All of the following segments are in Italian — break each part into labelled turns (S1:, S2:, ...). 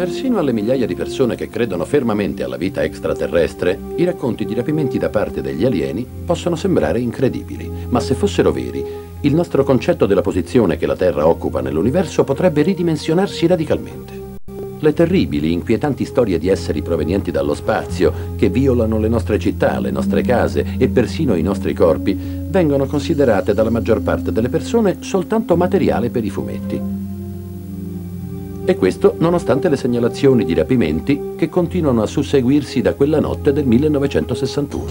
S1: Persino alle migliaia di persone che credono fermamente alla vita extraterrestre, i racconti di rapimenti da parte degli alieni possono sembrare incredibili, ma se fossero veri, il nostro concetto della posizione che la Terra occupa nell'universo potrebbe ridimensionarsi radicalmente. Le terribili, inquietanti storie di esseri provenienti dallo spazio, che violano le nostre città, le nostre case e persino i nostri corpi, vengono considerate dalla maggior parte delle persone soltanto materiale per i fumetti. E questo nonostante le segnalazioni di rapimenti che continuano a susseguirsi da quella notte del 1961.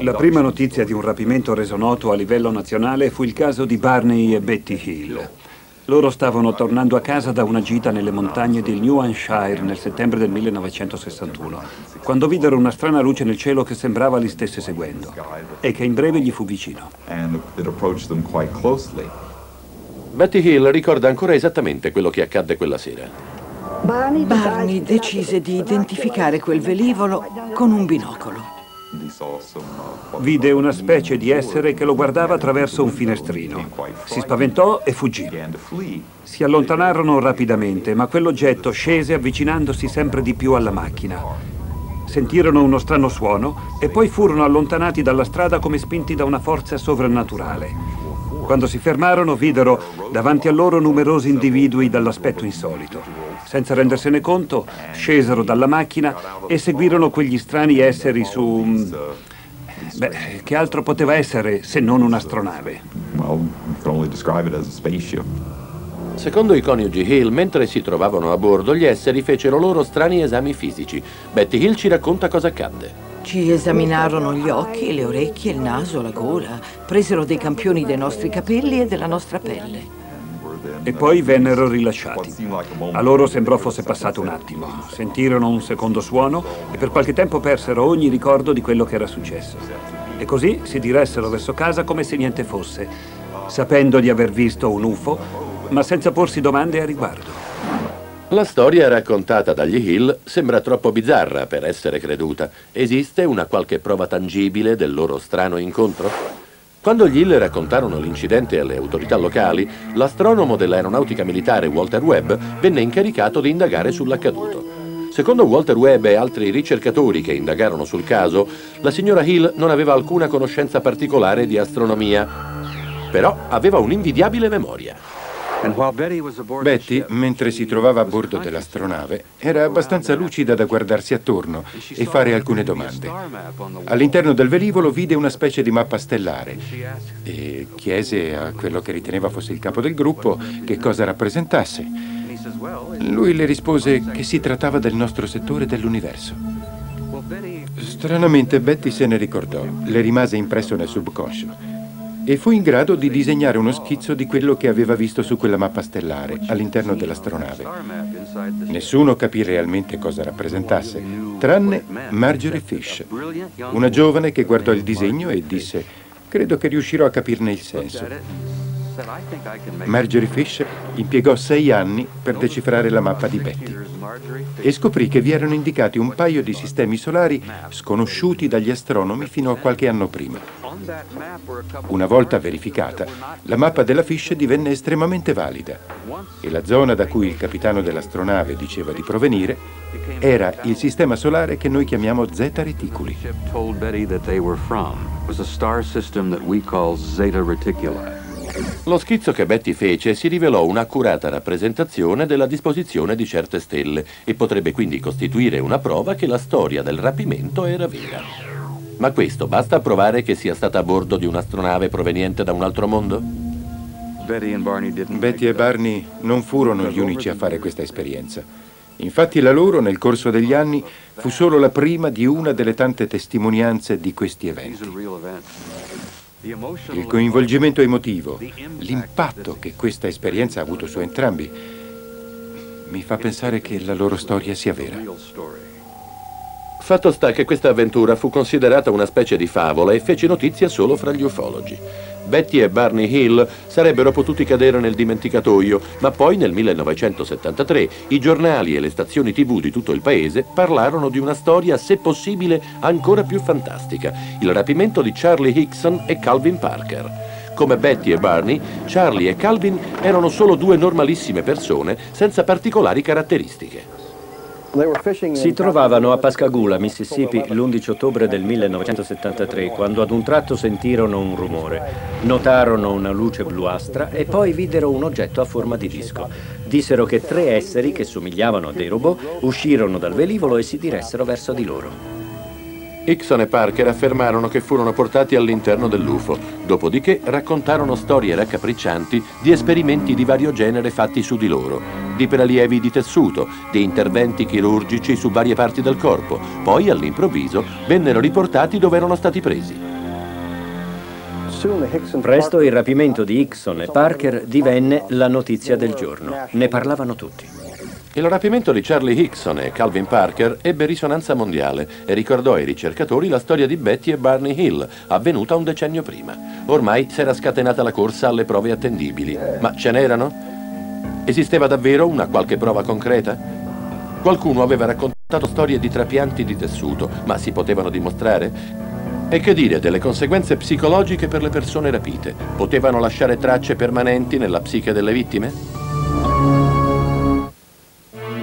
S2: La prima notizia di un rapimento reso noto a livello nazionale fu il caso di Barney e Betty Hill. Loro stavano tornando a casa da una gita nelle montagne del New Hampshire nel settembre del 1961, quando videro una strana luce nel cielo che sembrava li stesse seguendo e che in breve gli fu vicino.
S1: Betty Hill ricorda ancora esattamente quello che accadde quella sera.
S3: Barney decise di identificare quel velivolo con un binocolo.
S2: Vide una specie di essere che lo guardava attraverso un finestrino. Si spaventò e fuggì. Si allontanarono rapidamente, ma quell'oggetto scese avvicinandosi sempre di più alla macchina. Sentirono uno strano suono e poi furono allontanati dalla strada come spinti da una forza sovrannaturale. Quando si fermarono videro davanti a loro numerosi individui dall'aspetto insolito. Senza rendersene conto, scesero dalla macchina e seguirono quegli strani esseri su... Beh, che altro poteva essere se non un'astronave?
S1: Secondo i coniugi Hill, mentre si trovavano a bordo, gli esseri fecero loro strani esami fisici. Betty Hill ci racconta cosa accadde.
S3: Ci esaminarono gli occhi, le orecchie, il naso, la gola. Presero dei campioni dei nostri capelli e della nostra pelle
S2: e poi vennero rilasciati. A loro sembrò fosse passato un attimo. Sentirono un secondo suono e per qualche tempo persero ogni ricordo di quello che era successo. E così si diressero verso casa come se niente fosse, sapendo di aver visto un UFO, ma senza porsi domande a riguardo.
S1: La storia raccontata dagli Hill sembra troppo bizzarra per essere creduta. Esiste una qualche prova tangibile del loro strano incontro? Quando gli Hill raccontarono l'incidente alle autorità locali, l'astronomo dell'aeronautica militare Walter Webb venne incaricato di indagare sull'accaduto. Secondo Walter Webb e altri ricercatori che indagarono sul caso, la signora Hill non aveva alcuna conoscenza particolare di astronomia, però aveva un'invidiabile memoria.
S4: Betty, mentre si trovava a bordo dell'astronave, era abbastanza lucida da guardarsi attorno e fare alcune domande. All'interno del velivolo vide una specie di mappa stellare e chiese a quello che riteneva fosse il capo del gruppo che cosa rappresentasse. Lui le rispose che si trattava del nostro settore dell'universo. Stranamente Betty se ne ricordò, le rimase impresso nel subconscio e fu in grado di disegnare uno schizzo di quello che aveva visto su quella mappa stellare all'interno dell'astronave. Nessuno capì realmente cosa rappresentasse, tranne Marjorie Fish, una giovane che guardò il disegno e disse «Credo che riuscirò a capirne il senso». Marjorie Fish impiegò sei anni per decifrare la mappa di Betty e scoprì che vi erano indicati un paio di sistemi solari sconosciuti dagli astronomi fino a qualche anno prima. Una volta verificata, la mappa della Fish divenne estremamente valida e la zona da cui il capitano dell'astronave diceva di provenire era il sistema solare che noi chiamiamo Zeta Reticuli.
S1: Lo schizzo che Betty fece si rivelò un'accurata rappresentazione della disposizione di certe stelle e potrebbe quindi costituire una prova che la storia del rapimento era vera. Ma questo basta a provare che sia stata a bordo di un'astronave proveniente da un altro mondo?
S4: Betty e Barney non furono gli unici a fare questa esperienza. Infatti la loro, nel corso degli anni, fu solo la prima di una delle tante testimonianze di questi eventi. Il coinvolgimento emotivo, l'impatto che questa esperienza ha avuto su entrambi, mi fa pensare che la loro storia sia vera.
S1: Fatto sta che questa avventura fu considerata una specie di favola e fece notizia solo fra gli ufologi. Betty e Barney Hill sarebbero potuti cadere nel dimenticatoio, ma poi nel 1973 i giornali e le stazioni tv di tutto il paese parlarono di una storia, se possibile, ancora più fantastica, il rapimento di Charlie Hickson e Calvin Parker. Come Betty e Barney, Charlie e Calvin erano solo due normalissime persone senza particolari caratteristiche.
S5: Si trovavano a Pascagoula, Mississippi, l'11 ottobre del 1973, quando ad un tratto sentirono un rumore. Notarono una luce bluastra e poi videro un oggetto a forma di disco. Dissero che tre esseri, che somigliavano a dei robot, uscirono dal velivolo e si diressero verso di loro.
S1: Hickson e Parker affermarono che furono portati all'interno dell'UFO, dopodiché raccontarono storie raccapriccianti di esperimenti di vario genere fatti su di loro, di prelievi di tessuto, di interventi chirurgici su varie parti del corpo, poi all'improvviso vennero riportati dove erano stati presi.
S5: Presto il rapimento di Hickson e Parker divenne la notizia del giorno. Ne parlavano tutti.
S1: Il rapimento di Charlie Hickson e Calvin Parker ebbe risonanza mondiale e ricordò ai ricercatori la storia di Betty e Barney Hill, avvenuta un decennio prima. Ormai si era scatenata la corsa alle prove attendibili, ma ce n'erano? Esisteva davvero una qualche prova concreta? Qualcuno aveva raccontato storie di trapianti di tessuto, ma si potevano dimostrare? E che dire delle conseguenze psicologiche per le persone rapite? Potevano lasciare tracce permanenti nella psiche delle vittime?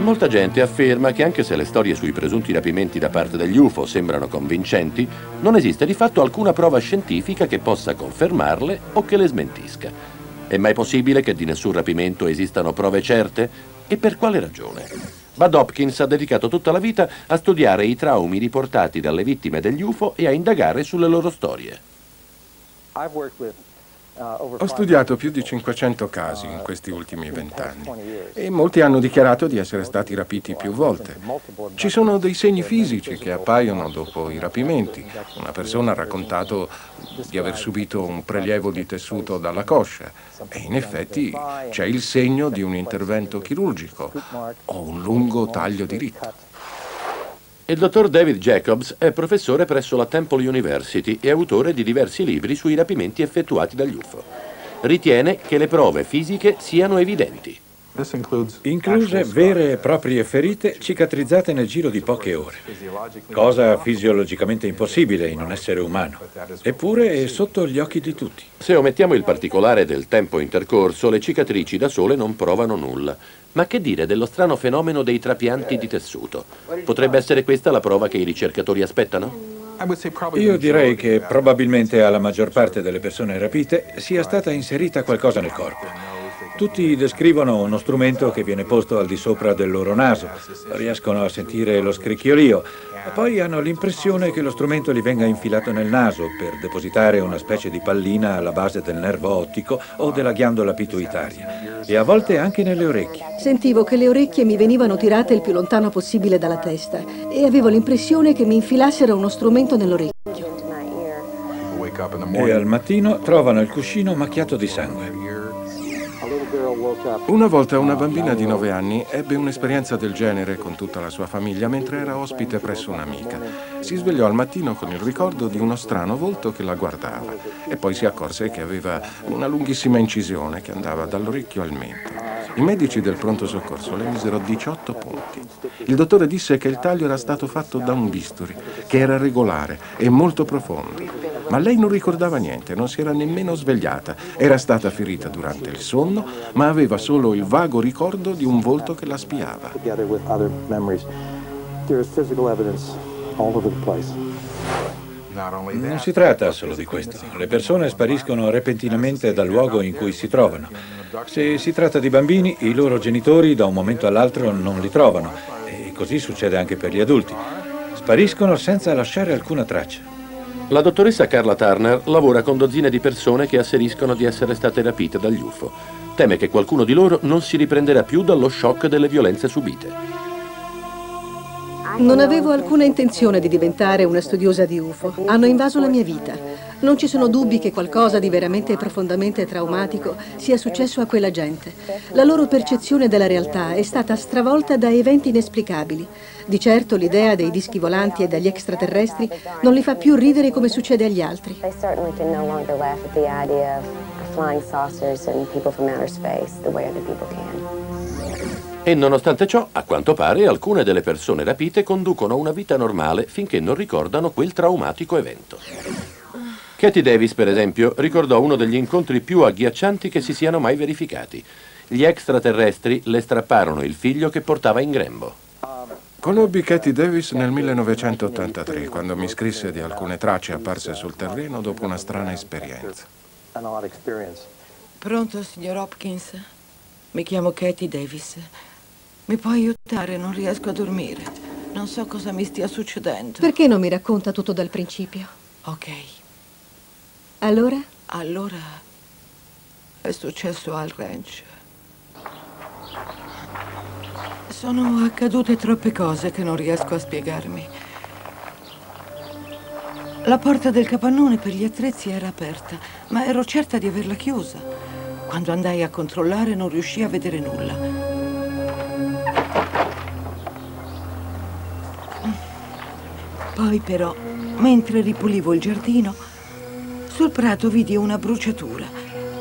S1: Molta gente afferma che anche se le storie sui presunti rapimenti da parte degli UFO sembrano convincenti, non esiste di fatto alcuna prova scientifica che possa confermarle o che le smentisca. È mai possibile che di nessun rapimento esistano prove certe? E per quale ragione? Bud Hopkins ha dedicato tutta la vita a studiare i traumi riportati dalle vittime degli UFO e a indagare sulle loro storie.
S6: Ho studiato più di 500 casi in questi ultimi vent'anni e molti hanno dichiarato di essere stati rapiti più volte. Ci sono dei segni fisici che appaiono dopo i rapimenti. Una persona ha raccontato di aver subito un prelievo di tessuto dalla coscia e in effetti c'è il segno di un intervento chirurgico o un lungo taglio di ritto.
S1: Il dottor David Jacobs è professore presso la Temple University e autore di diversi libri sui rapimenti effettuati dagli UFO. Ritiene che le prove fisiche siano evidenti.
S7: Incluse vere e proprie ferite cicatrizzate nel giro di poche ore, cosa fisiologicamente impossibile in un essere umano, eppure è sotto gli occhi di tutti.
S1: Se omettiamo il particolare del tempo intercorso, le cicatrici da sole non provano nulla. Ma che dire dello strano fenomeno dei trapianti di tessuto? Potrebbe essere questa la prova che i ricercatori aspettano?
S7: Io direi che probabilmente alla maggior parte delle persone rapite sia stata inserita qualcosa nel corpo. Tutti descrivono uno strumento che viene posto al di sopra del loro naso, riescono a sentire lo scricchiolio e poi hanno l'impressione che lo strumento gli venga infilato nel naso per depositare una specie di pallina alla base del nervo ottico o della ghiandola pituitaria e a volte anche nelle orecchie.
S8: Sentivo che le orecchie mi venivano tirate il più lontano possibile dalla testa e avevo l'impressione che mi infilassero uno strumento nell'orecchio.
S7: E al mattino trovano il cuscino macchiato di sangue.
S6: Una volta una bambina di 9 anni ebbe un'esperienza del genere con tutta la sua famiglia mentre era ospite presso un'amica. Si svegliò al mattino con il ricordo di uno strano volto che la guardava e poi si accorse che aveva una lunghissima incisione che andava dall'orecchio al mento. I medici del pronto soccorso le misero 18 punti. Il dottore disse che il taglio era stato fatto da un bisturi, che era regolare e molto profondo. Ma lei non ricordava niente, non si era nemmeno svegliata. Era stata ferita durante il sonno, ma aveva solo il vago ricordo di un volto che la spiava.
S7: Non si tratta solo di questo. Le persone spariscono repentinamente dal luogo in cui si trovano. Se si tratta di bambini, i loro genitori da un momento all'altro non li trovano. E così succede anche per gli adulti. Spariscono senza lasciare alcuna traccia.
S1: La dottoressa Carla Turner lavora con dozzine di persone che asseriscono di essere state rapite dagli UFO. Teme che qualcuno di loro non si riprenderà più dallo shock delle violenze subite.
S8: Non avevo alcuna intenzione di diventare una studiosa di UFO. Hanno invaso la mia vita. Non ci sono dubbi che qualcosa di veramente e profondamente traumatico sia successo a quella gente. La loro percezione della realtà è stata stravolta da eventi inesplicabili. Di certo l'idea dei dischi volanti e degli extraterrestri non li fa più ridere come succede agli altri.
S1: E nonostante ciò, a quanto pare, alcune delle persone rapite conducono una vita normale finché non ricordano quel traumatico evento. Katie Davis, per esempio, ricordò uno degli incontri più agghiaccianti che si siano mai verificati. Gli extraterrestri le strapparono il figlio che portava in grembo.
S9: Conobbi Katie Davis nel 1983, quando mi scrisse di alcune tracce apparse sul terreno dopo una strana esperienza.
S3: Pronto, signor Hopkins? Mi chiamo Katie Davis. Mi può aiutare? Non riesco a dormire. Non so cosa mi stia succedendo.
S8: Perché non mi racconta tutto dal principio?
S3: Ok.
S8: Allora?
S3: Allora è successo al ranch. Sono accadute troppe cose che non riesco a spiegarmi. La porta del capannone per gli attrezzi era aperta, ma ero certa di averla chiusa. Quando andai a controllare non riuscii a vedere nulla. Poi però, mentre ripulivo il giardino, sul prato vidi una bruciatura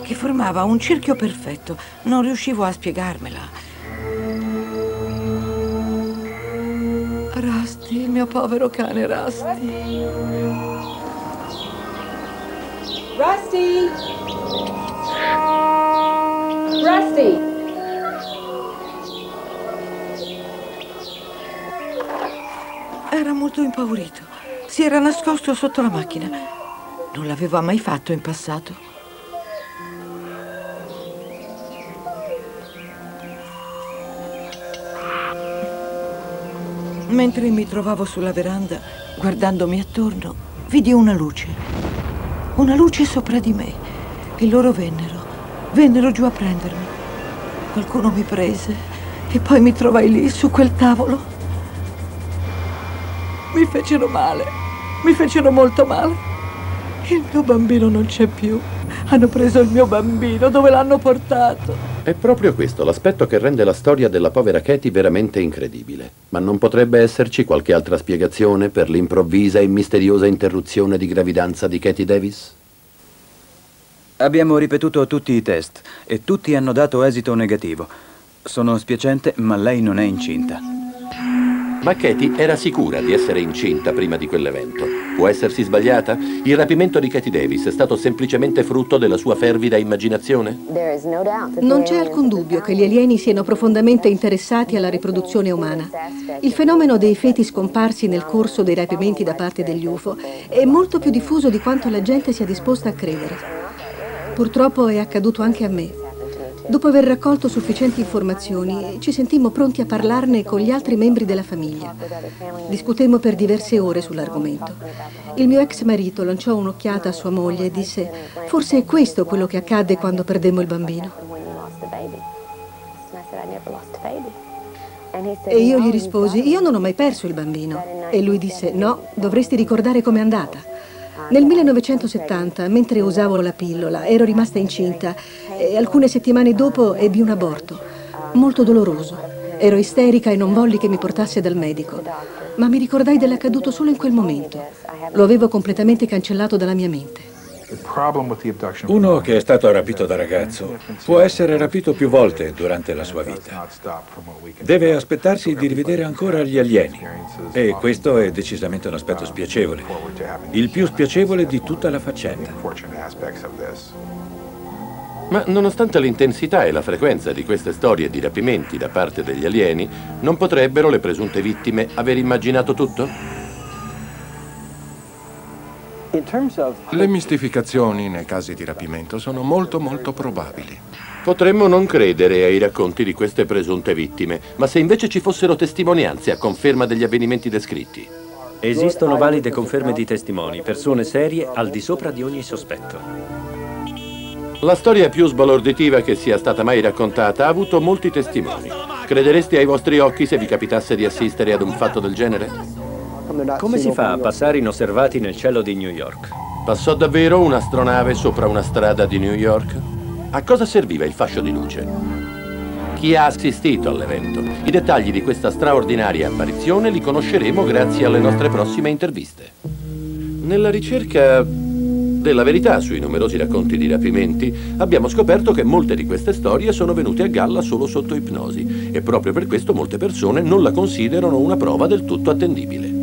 S3: che formava un cerchio perfetto. Non riuscivo a spiegarmela. Mio povero cane Rusty.
S10: Rusty! Rusty!
S3: Era molto impaurito. Si era nascosto sotto la macchina. Non l'aveva mai fatto in passato. Mentre mi trovavo sulla veranda, guardandomi attorno, vidi una luce. Una luce sopra di me. E loro vennero. Vennero giù a prendermi. Qualcuno mi prese e poi mi trovai lì su quel tavolo. Mi fecero male. Mi fecero molto male. Il mio bambino non c'è più. Hanno preso il mio bambino. Dove l'hanno portato?
S1: È proprio questo l'aspetto che rende la storia della povera Katie veramente incredibile. Ma non potrebbe esserci qualche altra spiegazione per l'improvvisa e misteriosa interruzione di gravidanza di Katie Davis?
S11: Abbiamo ripetuto tutti i test e tutti hanno dato esito negativo. Sono spiacente, ma lei non è incinta.
S1: Ma Katie era sicura di essere incinta prima di quell'evento. Può essersi sbagliata? Il rapimento di Katie Davis è stato semplicemente frutto della sua fervida immaginazione?
S8: Non c'è alcun dubbio che gli alieni siano profondamente interessati alla riproduzione umana. Il fenomeno dei feti scomparsi nel corso dei rapimenti da parte degli UFO è molto più diffuso di quanto la gente sia disposta a credere. Purtroppo è accaduto anche a me. Dopo aver raccolto sufficienti informazioni, ci sentimmo pronti a parlarne con gli altri membri della famiglia. Discutemmo per diverse ore sull'argomento. Il mio ex marito lanciò un'occhiata a sua moglie e disse, forse è questo quello che accadde quando perdemmo il bambino. E io gli risposi, io non ho mai perso il bambino. E lui disse, no, dovresti ricordare com'è andata. Nel 1970, mentre usavo la pillola, ero rimasta incinta e alcune settimane dopo ebbi un aborto, molto doloroso. Ero isterica e non volli che mi portasse dal medico, ma mi ricordai dell'accaduto solo in quel momento. Lo avevo completamente cancellato dalla mia mente.
S7: Uno che è stato rapito da ragazzo può essere rapito più volte durante la sua vita. Deve aspettarsi di rivedere ancora gli alieni e questo è decisamente un aspetto spiacevole, il più spiacevole di tutta la faccenda.
S1: Ma nonostante l'intensità e la frequenza di queste storie di rapimenti da parte degli alieni, non potrebbero le presunte vittime aver immaginato tutto?
S9: Le mistificazioni nei casi di rapimento sono molto molto probabili.
S1: Potremmo non credere ai racconti di queste presunte vittime, ma se invece ci fossero testimonianze a conferma degli avvenimenti descritti?
S5: Esistono valide conferme di testimoni, persone serie al di sopra di ogni sospetto.
S1: La storia più sbalorditiva che sia stata mai raccontata ha avuto molti testimoni. Credereste ai vostri occhi se vi capitasse di assistere ad un fatto del genere?
S5: Come si fa a passare inosservati nel cielo di New York?
S1: Passò davvero un'astronave sopra una strada di New York? A cosa serviva il fascio di luce? Chi ha assistito all'evento? I dettagli di questa straordinaria apparizione li conosceremo grazie alle nostre prossime interviste. Nella ricerca della verità sui numerosi racconti di rapimenti, abbiamo scoperto che molte di queste storie sono venute a galla solo sotto ipnosi e proprio per questo molte persone non la considerano una prova del tutto attendibile.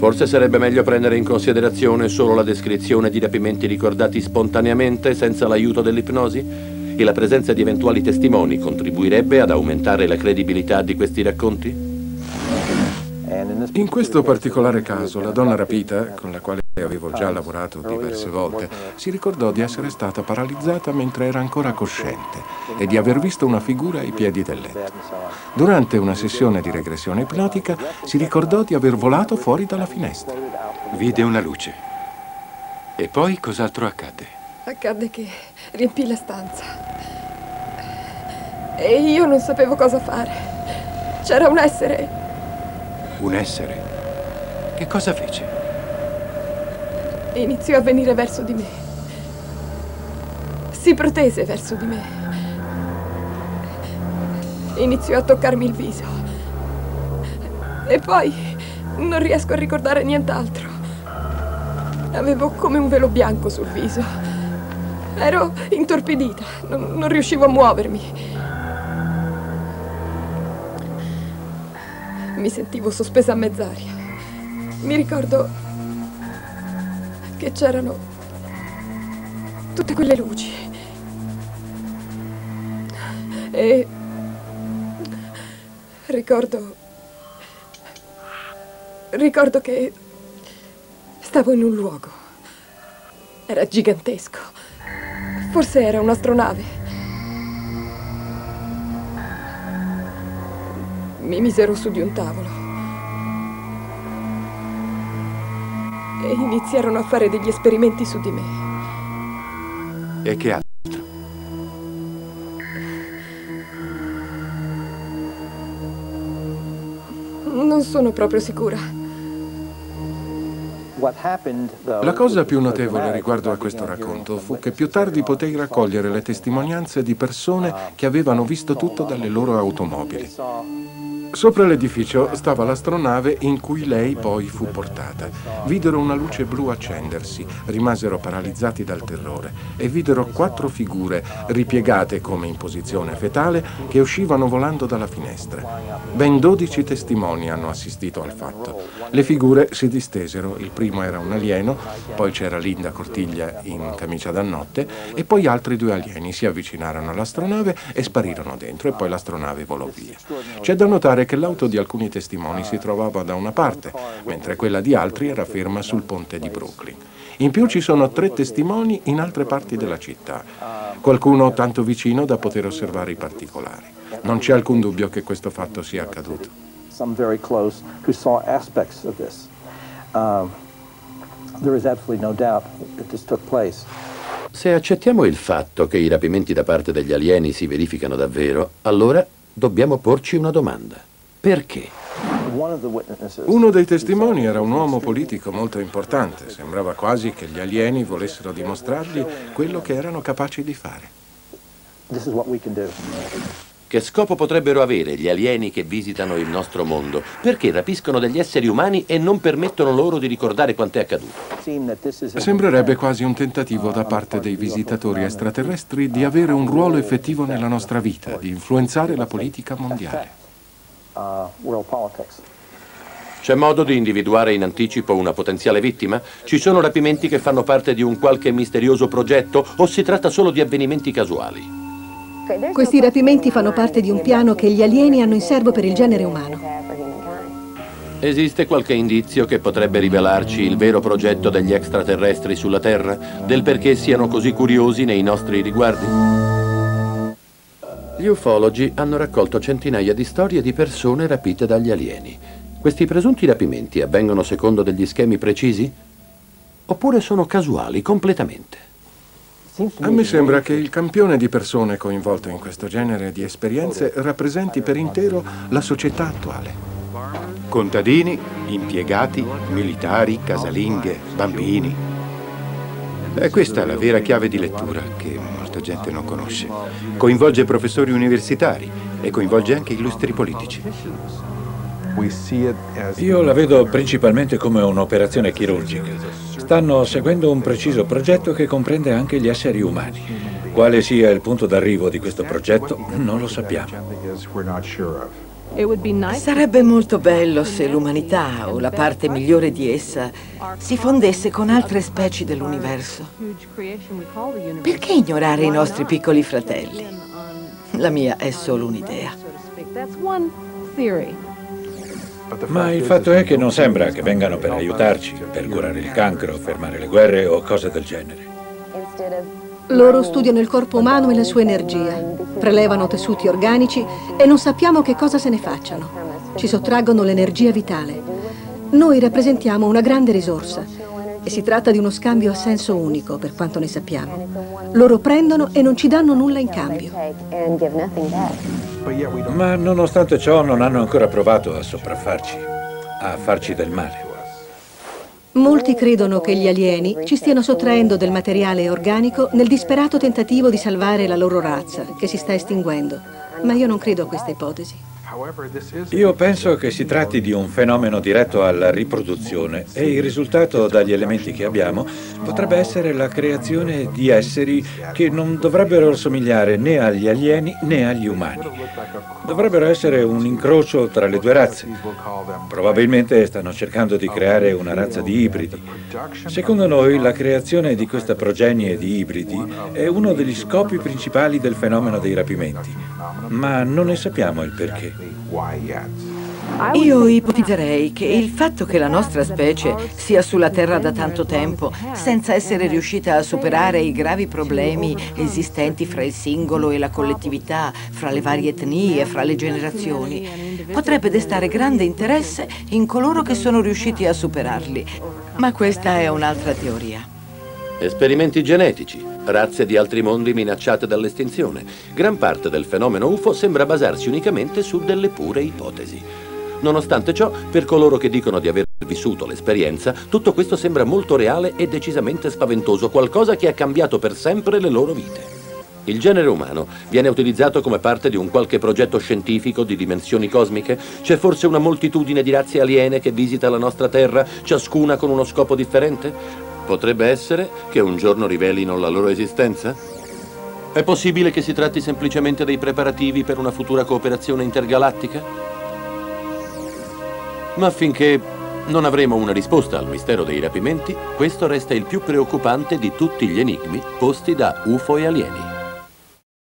S1: Forse sarebbe meglio prendere in considerazione solo la descrizione di rapimenti ricordati spontaneamente senza l'aiuto dell'ipnosi? E la presenza di eventuali testimoni contribuirebbe ad aumentare la credibilità di questi racconti?
S9: In questo particolare caso, la donna rapita, con la quale avevo già lavorato diverse volte, si ricordò di essere stata paralizzata mentre era ancora cosciente e di aver visto una figura ai piedi del letto. Durante una sessione di regressione ipnotica si ricordò di aver volato fuori dalla finestra.
S4: Vide una luce. E poi cos'altro accadde?
S12: Accadde che riempì la stanza. E io non sapevo cosa fare. C'era un essere
S4: un essere. Che cosa fece?
S12: Iniziò a venire verso di me. Si protese verso di me. Iniziò a toccarmi il viso. E poi non riesco a ricordare nient'altro. Avevo come un velo bianco sul viso. Ero intorpidita, non, non riuscivo a muovermi. Mi sentivo sospesa a mezz'aria. Mi ricordo che c'erano tutte quelle luci. E ricordo... Ricordo che stavo in un luogo. Era gigantesco. Forse era un'astronave. Mi misero su di un tavolo. E iniziarono a fare degli esperimenti su di me.
S4: E che altro?
S12: Non sono proprio sicura.
S9: La cosa più notevole riguardo a questo racconto fu che più tardi potei raccogliere le testimonianze di persone che avevano visto tutto dalle loro automobili. Sopra l'edificio stava l'astronave in cui lei poi fu portata. Videro una luce blu accendersi, rimasero paralizzati dal terrore e videro quattro figure ripiegate come in posizione fetale che uscivano volando dalla finestra. Ben dodici testimoni hanno assistito al fatto. Le figure si distesero, il primo era un alieno, poi c'era Linda Cortiglia in camicia da notte e poi altri due alieni si avvicinarono all'astronave e sparirono dentro e poi l'astronave volò via. C'è da notare notare che l'auto di alcuni testimoni si trovava da una parte, mentre quella di altri era ferma sul ponte di Brooklyn. In più ci sono tre testimoni in altre parti della città, qualcuno tanto vicino da poter osservare i particolari. Non c'è alcun dubbio che questo fatto sia accaduto.
S1: Um, Se accettiamo il fatto che i rapimenti da parte degli alieni si verificano davvero, allora dobbiamo porci una domanda. Perché?
S9: Uno dei testimoni era un uomo politico molto importante. Sembrava quasi che gli alieni volessero dimostrargli quello che erano capaci di fare.
S1: Che scopo potrebbero avere gli alieni che visitano il nostro mondo? Perché rapiscono degli esseri umani e non permettono loro di ricordare quanto è accaduto?
S9: Sembrerebbe quasi un tentativo da parte dei visitatori extraterrestri di avere un ruolo effettivo nella nostra vita, di influenzare la politica mondiale. Uh,
S1: C'è modo di individuare in anticipo una potenziale vittima? Ci sono rapimenti che fanno parte di un qualche misterioso progetto o si tratta solo di avvenimenti casuali?
S8: Questi rapimenti fanno parte di un piano che gli alieni hanno in serbo per il genere umano.
S1: Esiste qualche indizio che potrebbe rivelarci il vero progetto degli extraterrestri sulla Terra? Del perché siano così curiosi nei nostri riguardi? Gli ufologi hanno raccolto centinaia di storie di persone rapite dagli alieni. Questi presunti rapimenti avvengono secondo degli schemi precisi? Oppure sono casuali completamente?
S9: A me sembra che il campione di persone coinvolte in questo genere di esperienze rappresenti per intero la società attuale.
S4: Contadini, impiegati, militari, casalinghe, bambini. E questa è la vera chiave di lettura che molta gente non conosce. Coinvolge professori universitari e coinvolge anche illustri politici.
S7: Io la vedo principalmente come un'operazione chirurgica. Stanno seguendo un preciso progetto che comprende anche gli esseri umani. Quale sia il punto d'arrivo di questo progetto non lo sappiamo.
S3: Sarebbe molto bello se l'umanità, o la parte migliore di essa, si fondesse con altre specie dell'universo. Perché ignorare i nostri piccoli fratelli? La mia è solo un'idea.
S7: Ma il fatto è che non sembra che vengano per aiutarci, per curare il cancro, fermare le guerre o cose del genere.
S8: Loro studiano il corpo umano e la sua energia, prelevano tessuti organici e non sappiamo che cosa se ne facciano. Ci sottraggono l'energia vitale. Noi rappresentiamo una grande risorsa e si tratta di uno scambio a senso unico, per quanto ne sappiamo. Loro prendono e non ci danno nulla in cambio.
S7: Ma nonostante ciò non hanno ancora provato a sopraffarci, a farci del male.
S8: Molti credono che gli alieni ci stiano sottraendo del materiale organico nel disperato tentativo di salvare la loro razza, che si sta estinguendo. Ma io non credo a questa ipotesi.
S7: Io penso che si tratti di un fenomeno diretto alla riproduzione e il risultato dagli elementi che abbiamo potrebbe essere la creazione di esseri che non dovrebbero somigliare né agli alieni né agli umani. Dovrebbero essere un incrocio tra le due razze. Probabilmente stanno cercando di creare una razza di ibridi. Secondo noi la creazione di questa progenie di ibridi è uno degli scopi principali del fenomeno dei rapimenti, ma non ne sappiamo il perché.
S3: Io ipotizzerei che il fatto che la nostra specie sia sulla Terra da tanto tempo, senza essere riuscita a superare i gravi problemi esistenti fra il singolo e la collettività, fra le varie etnie, fra le generazioni, potrebbe destare grande interesse in coloro che sono riusciti a superarli. Ma questa è un'altra teoria.
S1: Esperimenti genetici, razze di altri mondi minacciate dall'estinzione. Gran parte del fenomeno UFO sembra basarsi unicamente su delle pure ipotesi. Nonostante ciò, per coloro che dicono di aver vissuto l'esperienza, tutto questo sembra molto reale e decisamente spaventoso, qualcosa che ha cambiato per sempre le loro vite. Il genere umano viene utilizzato come parte di un qualche progetto scientifico di dimensioni cosmiche? C'è forse una moltitudine di razze aliene che visita la nostra Terra, ciascuna con uno scopo differente? Potrebbe essere che un giorno rivelino la loro esistenza? È possibile che si tratti semplicemente dei preparativi per una futura cooperazione intergalattica? Ma finché non avremo una risposta al mistero dei rapimenti, questo resta il più preoccupante di tutti gli enigmi posti da UFO e alieni.